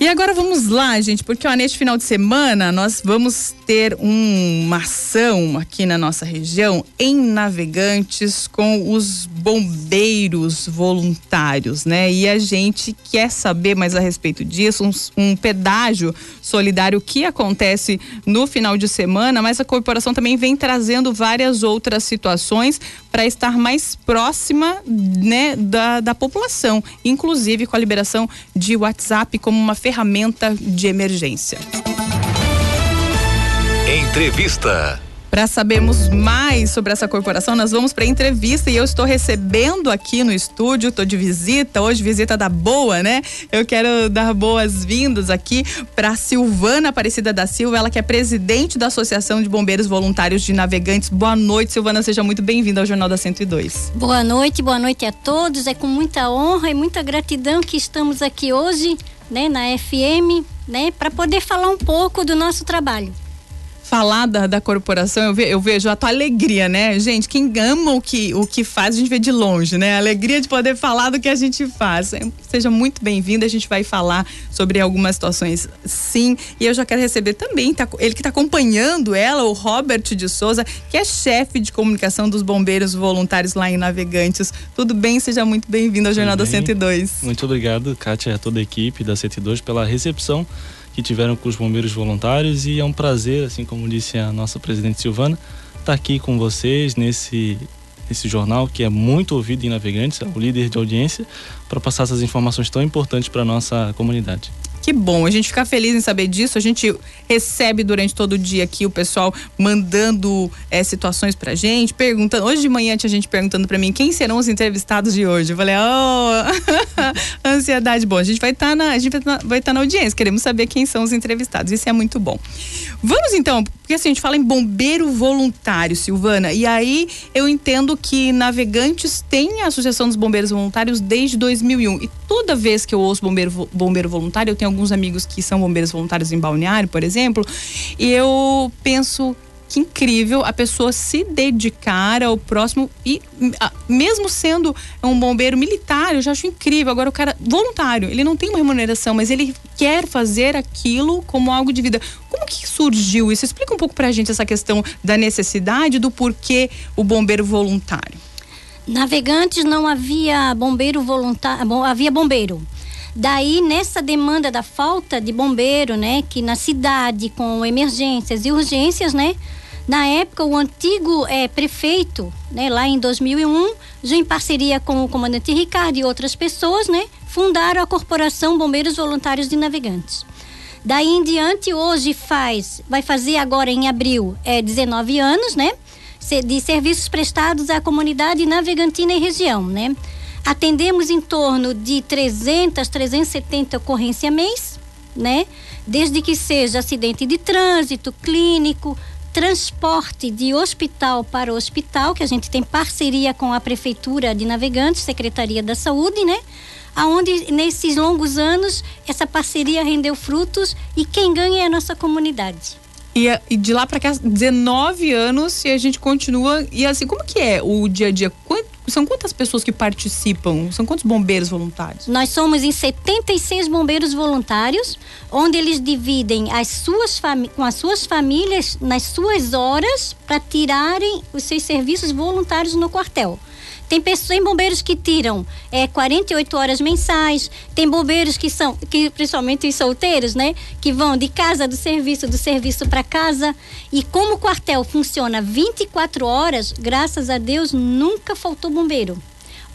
E agora vamos lá, gente, porque ó, neste final de semana nós vamos ter um, uma ação aqui na nossa região em Navegantes com os bombeiros voluntários, né? E a gente quer saber mais a respeito disso, um, um pedágio solidário que acontece no final de semana, mas a corporação também vem trazendo várias outras situações para estar mais próxima, né, da, da população, inclusive com a liberação de WhatsApp como uma ferramenta de emergência. Entrevista. Para sabermos mais sobre essa corporação, nós vamos para entrevista e eu estou recebendo aqui no estúdio, estou de visita, hoje visita da boa, né? Eu quero dar boas-vindas aqui para Silvana Aparecida da Silva, ela que é presidente da Associação de Bombeiros Voluntários de Navegantes. Boa noite, Silvana, seja muito bem-vinda ao Jornal da 102. Boa noite, boa noite a todos. É com muita honra e muita gratidão que estamos aqui hoje, né, na FM, né, para poder falar um pouco do nosso trabalho falar da, da corporação, eu, ve, eu, vejo a tua alegria, né? Gente, quem ama o que, o que faz, a gente vê de longe, né? A alegria de poder falar do que a gente faz. Seja muito bem-vindo, a gente vai falar sobre algumas situações, sim. E eu já quero receber também, tá, ele que está acompanhando ela, o Robert de Souza, que é chefe de comunicação dos bombeiros voluntários lá em Navegantes. Tudo bem? Seja muito bem-vindo ao Jornal da 102. Muito obrigado, Kátia, e a toda a equipe da 102 pela recepção que tiveram com os bombeiros voluntários e é um prazer, assim como disse a nossa presidente Silvana, estar tá aqui com vocês nesse esse jornal que é muito ouvido em Navegantes, é o líder de audiência, para passar essas informações tão importantes para a nossa comunidade. Que bom, a gente fica feliz em saber disso. A gente recebe durante todo o dia aqui o pessoal mandando é, situações pra gente, perguntando. Hoje de manhã tinha gente perguntando para mim quem serão os entrevistados de hoje. Eu falei, oh, ansiedade. Bom, a gente vai estar tá na, a gente vai estar tá na audiência, queremos saber quem são os entrevistados. Isso é muito bom. Vamos então, porque assim, a gente fala em bombeiro voluntário, Silvana, e aí eu entendo que Navegantes tem a Associação dos Bombeiros Voluntários desde 2001. E toda vez que eu ouço bombeiro, bombeiro voluntário, eu tenho alguns amigos que são bombeiros voluntários em Balneário, por exemplo, e eu penso que incrível a pessoa se dedicar ao próximo e mesmo sendo um bombeiro militar, eu já acho incrível. Agora o cara voluntário, ele não tem uma remuneração, mas ele quer fazer aquilo como algo de vida. Como que surgiu isso? Explica um pouco pra gente essa questão da necessidade do porquê o bombeiro voluntário. Navegantes não havia bombeiro voluntário, havia bombeiro. Daí, nessa demanda da falta de bombeiro, né, que na cidade, com emergências e urgências, né, na época, o antigo é, prefeito, né, lá em 2001, já em parceria com o comandante Ricardo e outras pessoas, né, fundaram a Corporação Bombeiros Voluntários de Navegantes. Daí em diante, hoje faz, vai fazer agora em abril, é 19 anos, né, de serviços prestados à comunidade navegantina e região, né. Atendemos em torno de 300, 370 ocorrências mês, né? Desde que seja acidente de trânsito, clínico, transporte de hospital para hospital, que a gente tem parceria com a Prefeitura de Navegantes, Secretaria da Saúde, né? Aonde nesses longos anos essa parceria rendeu frutos e quem ganha é a nossa comunidade. E, e de lá para cá, 19 anos e a gente continua. E assim, como que é o dia a dia? Quanto, são quantas pessoas que participam? São quantos bombeiros voluntários? Nós somos em 76 bombeiros voluntários, onde eles dividem as suas com as suas famílias nas suas horas para tirarem os seus serviços voluntários no quartel. Tem pessoas, tem bombeiros que tiram é, 48 horas mensais, tem bombeiros que são, que principalmente os solteiros, né? Que vão de casa do serviço, do serviço para casa. E como o quartel funciona 24 horas, graças a Deus nunca faltou bombeiro.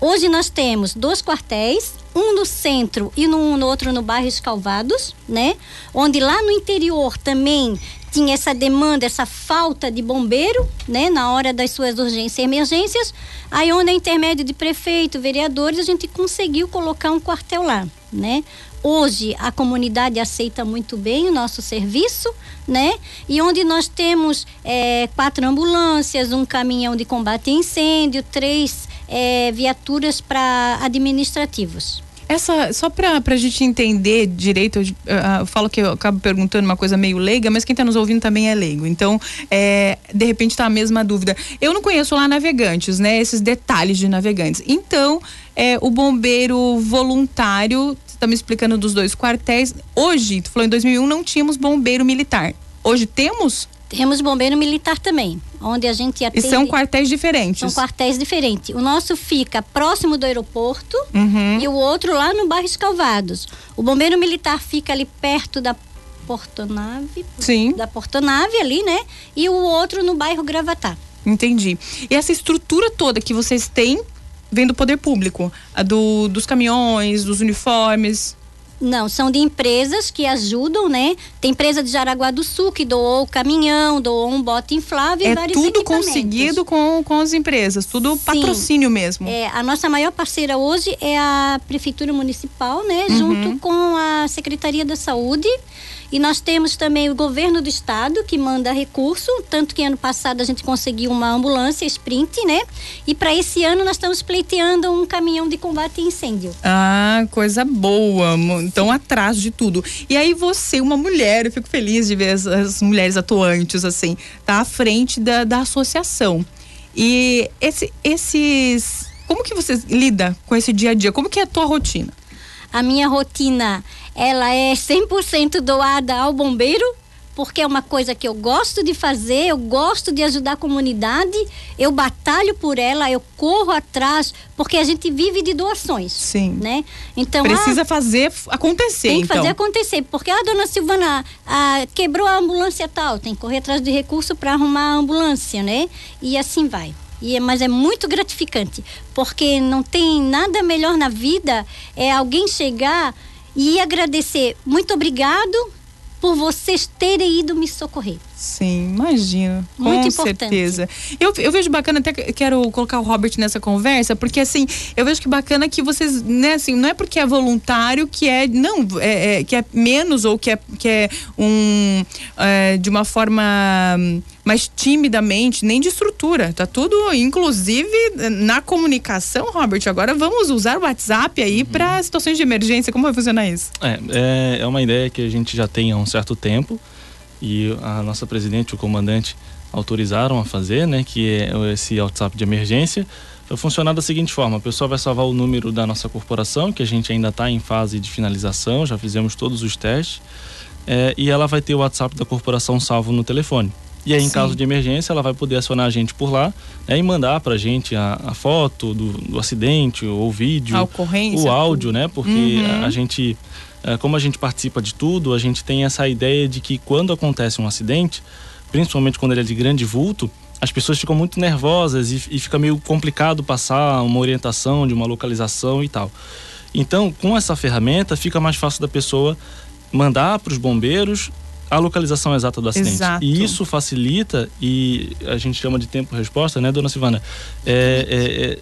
Hoje nós temos dois quartéis, um no centro e no, no outro no bairro Escalvados, né? Onde lá no interior também tinha essa demanda, essa falta de bombeiro, né, na hora das suas urgências e emergências. Aí onde é intermédio de prefeito, vereadores, a gente conseguiu colocar um quartel lá, né? Hoje a comunidade aceita muito bem o nosso serviço, né? E onde nós temos é, quatro ambulâncias, um caminhão de combate a incêndio, três é, viaturas para administrativos. Essa, só pra, pra gente entender direito, eu, eu, falo que eu acabo perguntando uma coisa meio leiga, mas quem tá nos ouvindo também é leigo. Então, é, de repente tá a mesma dúvida. Eu não conheço lá navegantes, né? Esses detalhes de navegantes. Então, é, o bombeiro voluntário, você tá me explicando dos dois quartéis. Hoje, tu falou em 2001, não tínhamos bombeiro militar. Hoje temos? Temos bombeiro militar também, onde a gente atende... E são quartéis diferentes? São quartéis diferentes. O nosso fica próximo do aeroporto uhum. e o outro lá no bairro Escalvados. O bombeiro militar fica ali perto da Portonave. Sim. Da Portonave ali, né? E o outro no bairro Gravatá. Entendi. E essa estrutura toda que vocês têm vem do poder público? A do, dos caminhões, dos uniformes? Não, são de empresas que ajudam, né? Tem empresa de Jaraguá do Sul que doou o caminhão, doou um bote inflável é e vários tudo conseguido com, com as empresas, tudo Sim. patrocínio mesmo. É, a nossa maior parceira hoje é a Prefeitura Municipal, né? Uhum. Junto com a Secretaria da Saúde e nós temos também o governo do estado que manda recurso, tanto que ano passado a gente conseguiu uma ambulância sprint, né? E para esse ano nós estamos pleiteando um caminhão de combate a incêndio. Ah, coisa boa. Então atrás de tudo. E aí você, uma mulher, eu fico feliz de ver as, as mulheres atuantes assim, tá à frente da, da associação. E esse, esses, como que você lida com esse dia a dia? Como que é a tua rotina? A minha rotina, ela é 100% doada ao bombeiro, porque é uma coisa que eu gosto de fazer, eu gosto de ajudar a comunidade, eu batalho por ela, eu corro atrás, porque a gente vive de doações. Sim. Né? Então, Precisa ah, fazer acontecer, Tem que então. fazer acontecer, porque a dona Silvana ah, quebrou a ambulância tal, tem que correr atrás de recurso para arrumar a ambulância, né? E assim vai. E, é, mas é muito gratificante, porque não tem nada melhor na vida é alguém chegar e agradecer. Muito obrigado por vocês terem ido me socorrer. Sim, imagino. Muito com importante. certeza. Eu, eu vejo bacana, até quero colocar o Robert nessa conversa, porque assim, eu vejo que bacana que vocês, né, assim, não é porque é voluntário que é, não, é, é que é menos ou que é, que é um, é, de uma forma mais timidamente, nem de estrutura. Tá tudo, inclusive, na comunicação, Robert. Agora vamos usar o WhatsApp aí uhum. para situações de emergência. Como vai funcionar isso? É, é, é uma ideia que a gente já tem há um certo tempo e a nossa presidente, o comandante, autorizaram a fazer, né, que é esse WhatsApp de emergência. Vai funcionar da seguinte forma: a pessoa vai salvar o número da nossa corporação, que a gente ainda está em fase de finalização, já fizemos todos os testes, é, e ela vai ter o WhatsApp da corporação salvo no telefone. E aí, em Sim. caso de emergência, ela vai poder acionar a gente por lá né, e mandar para a gente a foto do, do, acidente, ou o vídeo, o áudio, né? Porque uhum. a, gente como a gente participa de tudo, a gente tem essa ideia de que quando acontece um acidente, principalmente quando ele é de grande vulto, as pessoas ficam muito nervosas e, e fica meio complicado passar uma orientação de uma localização e tal. Então, com essa ferramenta, fica mais fácil da pessoa mandar para os bombeiros a localização exata do acidente. Exato. E isso facilita, e a gente chama de tempo-resposta, né, dona Silvana? É, é, é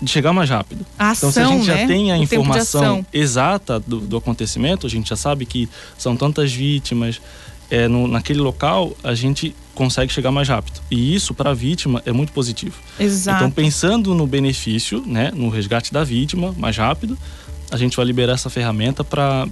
de chegar mais rápido. A ação, então, se a gente né? já tem a o informação exata do, do, acontecimento, a gente já sabe que são tantas vítimas é, no, naquele local, a gente consegue chegar mais rápido. E isso para a vítima é muito positivo. Exato. Então, pensando no benefício, né, no resgate da vítima mais rápido, a gente vai liberar essa ferramenta para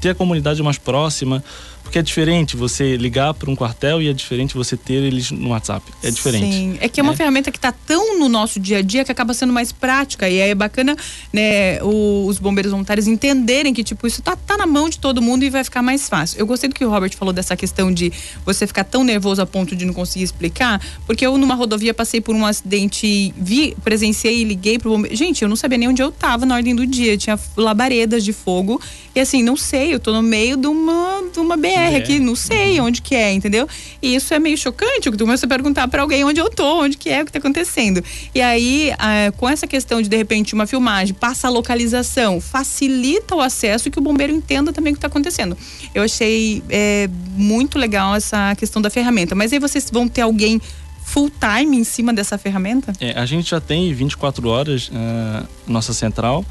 ter a comunidade mais próxima, porque é diferente você ligar para um quartel e é diferente você ter eles no WhatsApp. É diferente. Sim, é que é uma é. ferramenta que está tão no nosso dia a dia que acaba sendo mais prática. E é bacana, né, os bombeiros voluntários entenderem que, tipo, isso tá, tá na mão de todo mundo e vai ficar mais fácil. Eu gostei do que o Robert falou dessa questão de você ficar tão nervoso a ponto de não conseguir explicar, porque eu numa rodovia passei por um acidente, vi, presenciei e liguei pro bombeiro. Gente, eu não sabia nem onde eu tava na ordem do dia. Tinha labaredas de fogo. E assim, não sei, eu tô no meio de uma, de uma BR é. aqui, não sei onde que é, entendeu? E isso é meio chocante, eu começo a perguntar para alguém onde eu tô, onde que é, o que tá acontecendo. E aí, ah, com essa questão de, de repente, uma filmagem, passa a localização, facilita o acesso e que o bombeiro entenda também o que tá acontecendo. Eu achei é, muito legal essa questão da ferramenta. Mas aí vocês vão ter alguém full time em cima dessa ferramenta? É, a gente já tem 24 horas uh, nossa central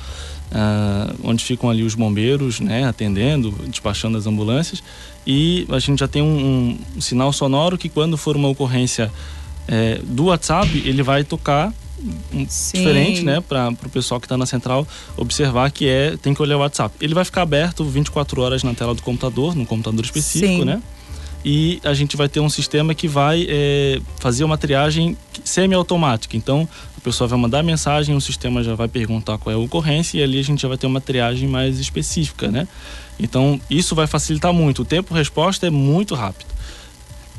uh, onde ficam ali os bombeiros, né, atendendo, despachando as ambulâncias. E a gente já tem um, um sinal sonoro que quando for uma ocorrência é, do WhatsApp, ele vai tocar um, diferente, né, para o pessoal que está na central observar que é tem que olhar o WhatsApp. Ele vai ficar aberto 24 horas na tela do computador, num computador específico, Sim. né? E a gente vai ter um sistema que vai é, fazer uma triagem semi-automática. Então, a pessoa vai mandar mensagem, o sistema já vai perguntar qual é a ocorrência e ali a gente já vai ter uma triagem mais específica, né? Então, isso vai facilitar muito. O tempo-resposta é muito rápido.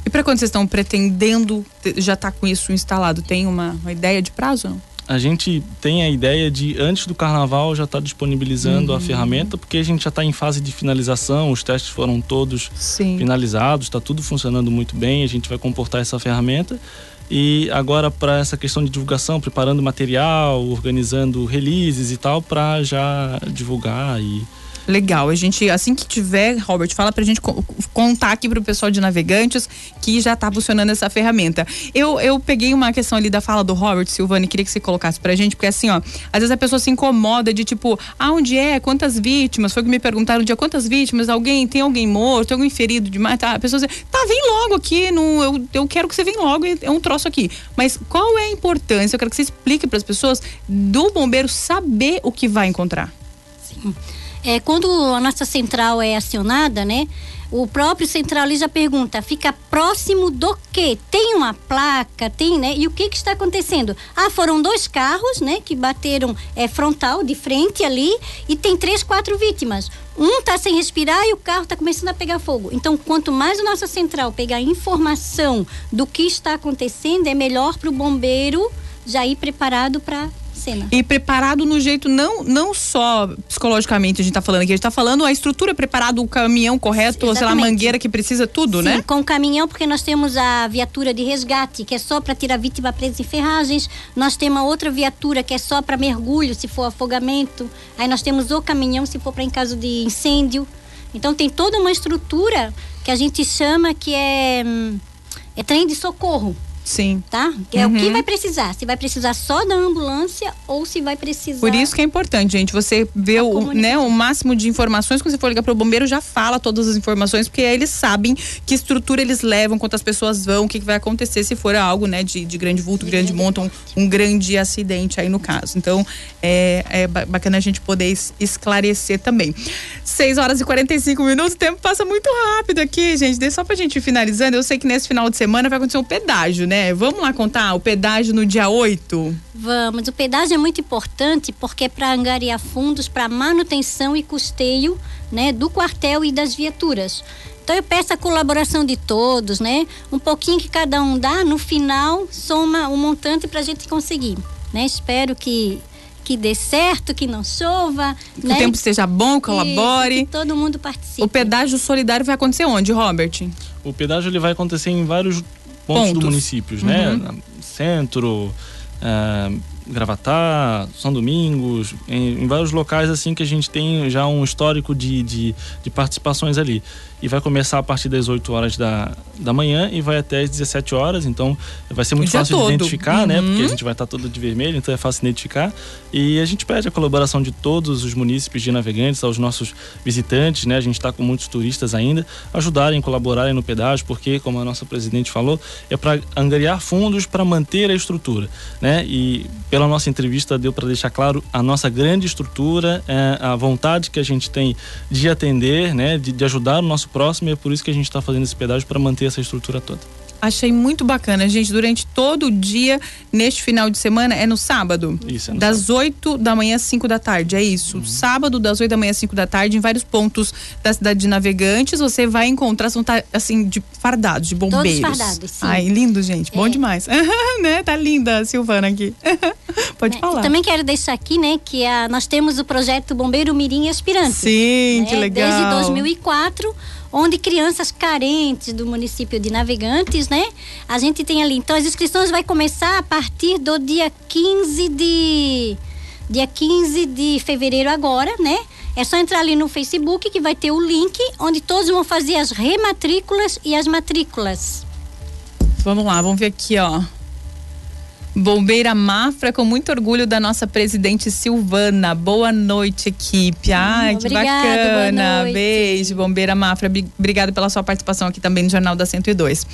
E para quando vocês estão pretendendo já estar tá com isso instalado, tem uma, uma ideia de prazo? Não? A gente tem a ideia de, antes do carnaval, já estar tá disponibilizando uhum. a ferramenta, porque a gente já está em fase de finalização, os testes foram todos Sim. finalizados, está tudo funcionando muito bem, a gente vai comportar essa ferramenta. E agora, para essa questão de divulgação, preparando material, organizando releases e tal, para já divulgar e Legal. A gente, assim que tiver, Robert, fala pra gente contar aqui pro pessoal de navegantes que já tá funcionando essa ferramenta. Eu, eu peguei uma questão ali da fala do Robert Silvani, queria que você colocasse pra gente, porque assim, ó, às vezes a pessoa se incomoda de tipo, ah, onde é? Quantas vítimas? Foi que me perguntaram um dia quantas vítimas? Alguém, tem alguém morto, alguém ferido demais? Tá, a pessoa diz, tá, vem logo aqui, no, eu, eu quero que você venha logo, é um troço aqui. Mas qual é a importância? Eu quero que você explique para as pessoas do bombeiro saber o que vai encontrar. Sim. É, quando a nossa central é acionada, né? O próprio central ali já pergunta, fica próximo do quê? Tem uma placa, tem, né? E o que que está acontecendo? Ah, foram dois carros, né? Que bateram é, frontal, de frente ali, e tem três, quatro vítimas. Um está sem respirar e o carro está começando a pegar fogo. Então, quanto mais a nossa central pegar informação do que está acontecendo, é melhor para o bombeiro já ir preparado para cena. E preparado no jeito, não, não só psicologicamente a gente está falando aqui, a gente está falando a estrutura preparada, o caminhão correto, ou sei lá, a mangueira que precisa, tudo, Sim, né? com o caminhão, porque nós temos a viatura de resgate, que é só para tirar a vítima presa em ferragens. Nós temos a outra viatura que é só para mergulho, se for afogamento. Aí nós temos o caminhão, se for para em caso de incêndio. Então tem toda uma estrutura que a gente chama que é, hum, é trem de socorro. Sim. Tá? É uhum. o que vai precisar. Se vai precisar só da ambulância ou se vai precisar. Por isso que é importante, gente. Você vê o, né, o máximo de informações. Quando você for ligar para o bombeiro, já fala todas as informações, porque aí eles sabem que estrutura eles levam, quantas pessoas vão, o que, que vai acontecer se for algo né, de, de grande vulto, de grande monta, um, um, grande acidente aí no caso. Então, é, é bacana a gente poder esclarecer também. 6 horas e 45 minutos, o tempo passa muito rápido aqui, gente. Só pra gente ir finalizando, eu sei que nesse final de semana vai acontecer um pedágio, né? Vamos lá contar o pedágio no dia 8? Vamos. O pedágio é muito importante porque é para angariar fundos para manutenção e custeio né, do quartel e das viaturas. Então eu peço a colaboração de todos, né? Um pouquinho que cada um dá, no final soma um montante para a gente conseguir. Né? Espero que que dê certo, que não chova. Que né? o tempo esteja bom, colabore. Isso, que todo mundo participe. O pedágio solidário vai acontecer onde, Robert? O pedágio ele vai acontecer em vários pontos, pontos. do município, né? Uhum. Centro, uh, Gravatá, São Domingos, em, em, vários locais assim que a gente tem já um histórico de, de, de participações ali e vai começar a partir das 8 horas da, da manhã e vai até as 17 horas. Então vai ser muito fácil todo. de identificar, né? uhum. né? Porque a gente vai estar todo de vermelho, então é fácil de identificar. E a gente pede a colaboração de todos os munícipes de navegantes, aos nossos visitantes, né? A gente está com muitos turistas ainda, ajudarem, colaborarem no pedágio, porque, como a nossa presidente falou, é para angariar fundos para manter a estrutura, né? E pela nossa entrevista deu para deixar claro a nossa grande estrutura, é, a vontade que a gente tem de atender, né? de, de ajudar o nosso próximo e é por isso que a gente está fazendo esse pedágio para manter essa estrutura toda. Achei muito bacana, gente. Durante todo o dia, neste final de semana, é no sábado? Isso, é no Das sábado. 8 da manhã às 5 da tarde, é isso. Uhum. Sábado, das 8 da manhã às 5 da tarde, em vários pontos da cidade de Navegantes, você vai encontrar, são tá, assim, de fardados, de bombeiros. Todos fardados, sim. Ai, lindo, gente. Bom é. demais. né? Tá linda a Silvana aqui. Pode é, falar. Também quero deixar aqui, né, que a, nós temos o projeto Bombeiro Mirim Aspirante. Sim, né? que legal. Desde 2004 onde crianças carentes do município de Navegantes, né? A gente tem ali. Então as inscrições vai começar a partir do dia 15 de dia 15 de fevereiro agora, né? É só entrar ali no Facebook que vai ter o link onde todos vão fazer as rematrículas e as matrículas. Vamos lá, vamos ver aqui, ó. Bombeira Mafra, com muito orgulho da nossa presidente Silvana. Boa noite, equipe. Ai, que Obrigada, bacana. Beijo, Bombeira Mafra. Obrigada pela sua participação aqui também no Jornal da 102.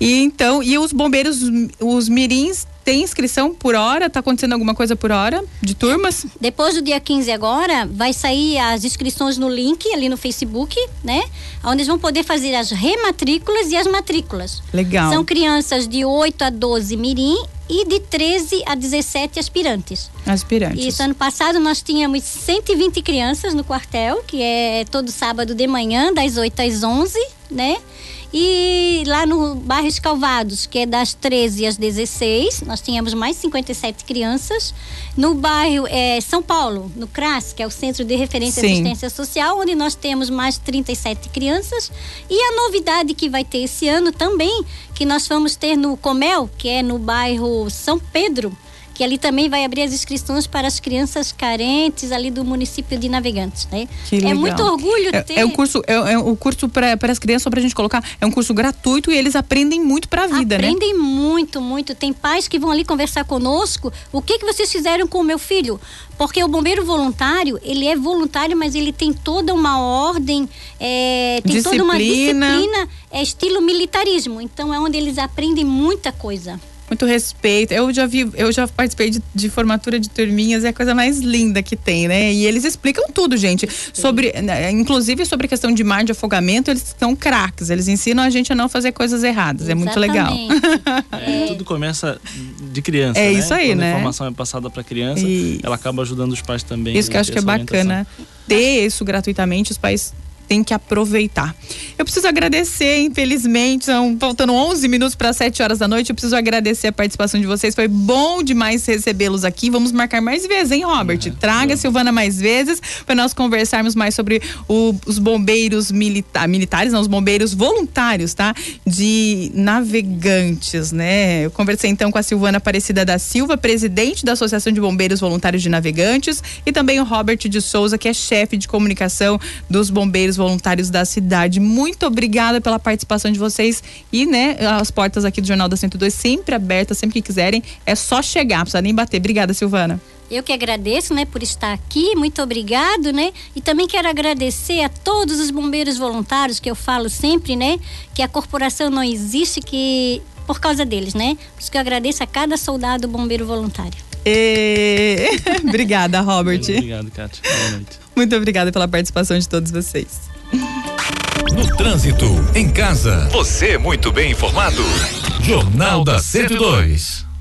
E então, e os bombeiros, os mirins, tem inscrição por hora? Tá acontecendo alguma coisa por hora? De turmas? Depois do dia 15 agora, vai sair as inscrições no link ali no Facebook, né? Onde eles vão poder fazer as rematrículas e as matrículas. Legal. São crianças de 8 a 12 mirim e de 13 a 17 aspirantes. Aspirantes. Isso, ano passado nós tínhamos 120 crianças no quartel, que é todo sábado de manhã, das 8 às 11, né? E lá no bairro Escalvados, que é das 13 às 16, nós tínhamos mais 57 crianças. No bairro é, São Paulo, no CRAS, que é o Centro de Referência e Sim. Assistência Social, onde nós temos mais 37 crianças. E a novidade que vai ter esse ano também, que nós vamos ter no Comel, que é no bairro São Pedro, que ali também vai abrir as inscrições para as crianças carentes ali do município de Navegantes, né? Que É legal. muito orgulho É, ter é um curso, é, é o curso para as crianças, só pra gente colocar, é um curso gratuito e eles aprendem muito pra vida, né? Aprendem muito, muito. Tem pais que vão ali conversar conosco. O que que vocês fizeram com o meu filho? Porque o bombeiro voluntário, ele é voluntário, mas ele tem toda uma ordem, é, tem toda uma Disciplina. disciplina, é estilo militarismo. Então é onde eles aprendem muita coisa. Muito respeito. Eu já vi, eu já participei de, de formatura de turminhas, é a coisa mais linda que tem, né? E eles explicam tudo, gente. Sobre, né, inclusive sobre a questão de mar de afogamento, eles são craques. Eles ensinam a gente a não fazer coisas erradas. É muito legal. Exatamente. É, tudo começa de criança. É né? isso aí, Quando né? A informação é passada para a criança, Isso. ela acaba ajudando os pais também. Isso que eu a acho que é bacana. Ter isso gratuitamente, os pais têm que aproveitar. Eu preciso agradecer, infelizmente, são faltando 11 minutos para 7 horas da noite. Eu preciso agradecer a participação de vocês. Foi bom demais recebê-los aqui. Vamos marcar mais vezes, hein, Robert? Traga a Silvana mais vezes para nós conversarmos mais sobre o- os bombeiros milita militares, não, os bombeiros voluntários, tá? De navegantes, né? Eu conversei então com a Silvana Aparecida da Silva, presidente da Associação de Bombeiros Voluntários de Navegantes, e também o Robert de Souza, que é chefe de comunicação dos bombeiros voluntários da cidade. Muito obrigada pela participação de vocês e, né, as portas aqui do Jornal da 102 sempre abertas, sempre que quiserem, é só chegar, não precisa nem bater. Obrigada, Silvana. Eu que agradeço, né, por estar aqui, muito obrigado, né? E também quero agradecer a todos os bombeiros voluntários que eu falo sempre, né, que a corporação não existe que por causa deles, né? Por isso que eu agradeço a cada soldado bombeiro voluntário. E... obrigada, Robert. Obrigado, Kátia. Boa noite. Muito obrigada pela participação de todos vocês. No trânsito, em casa. Você muito bem informado. Jornal da 102.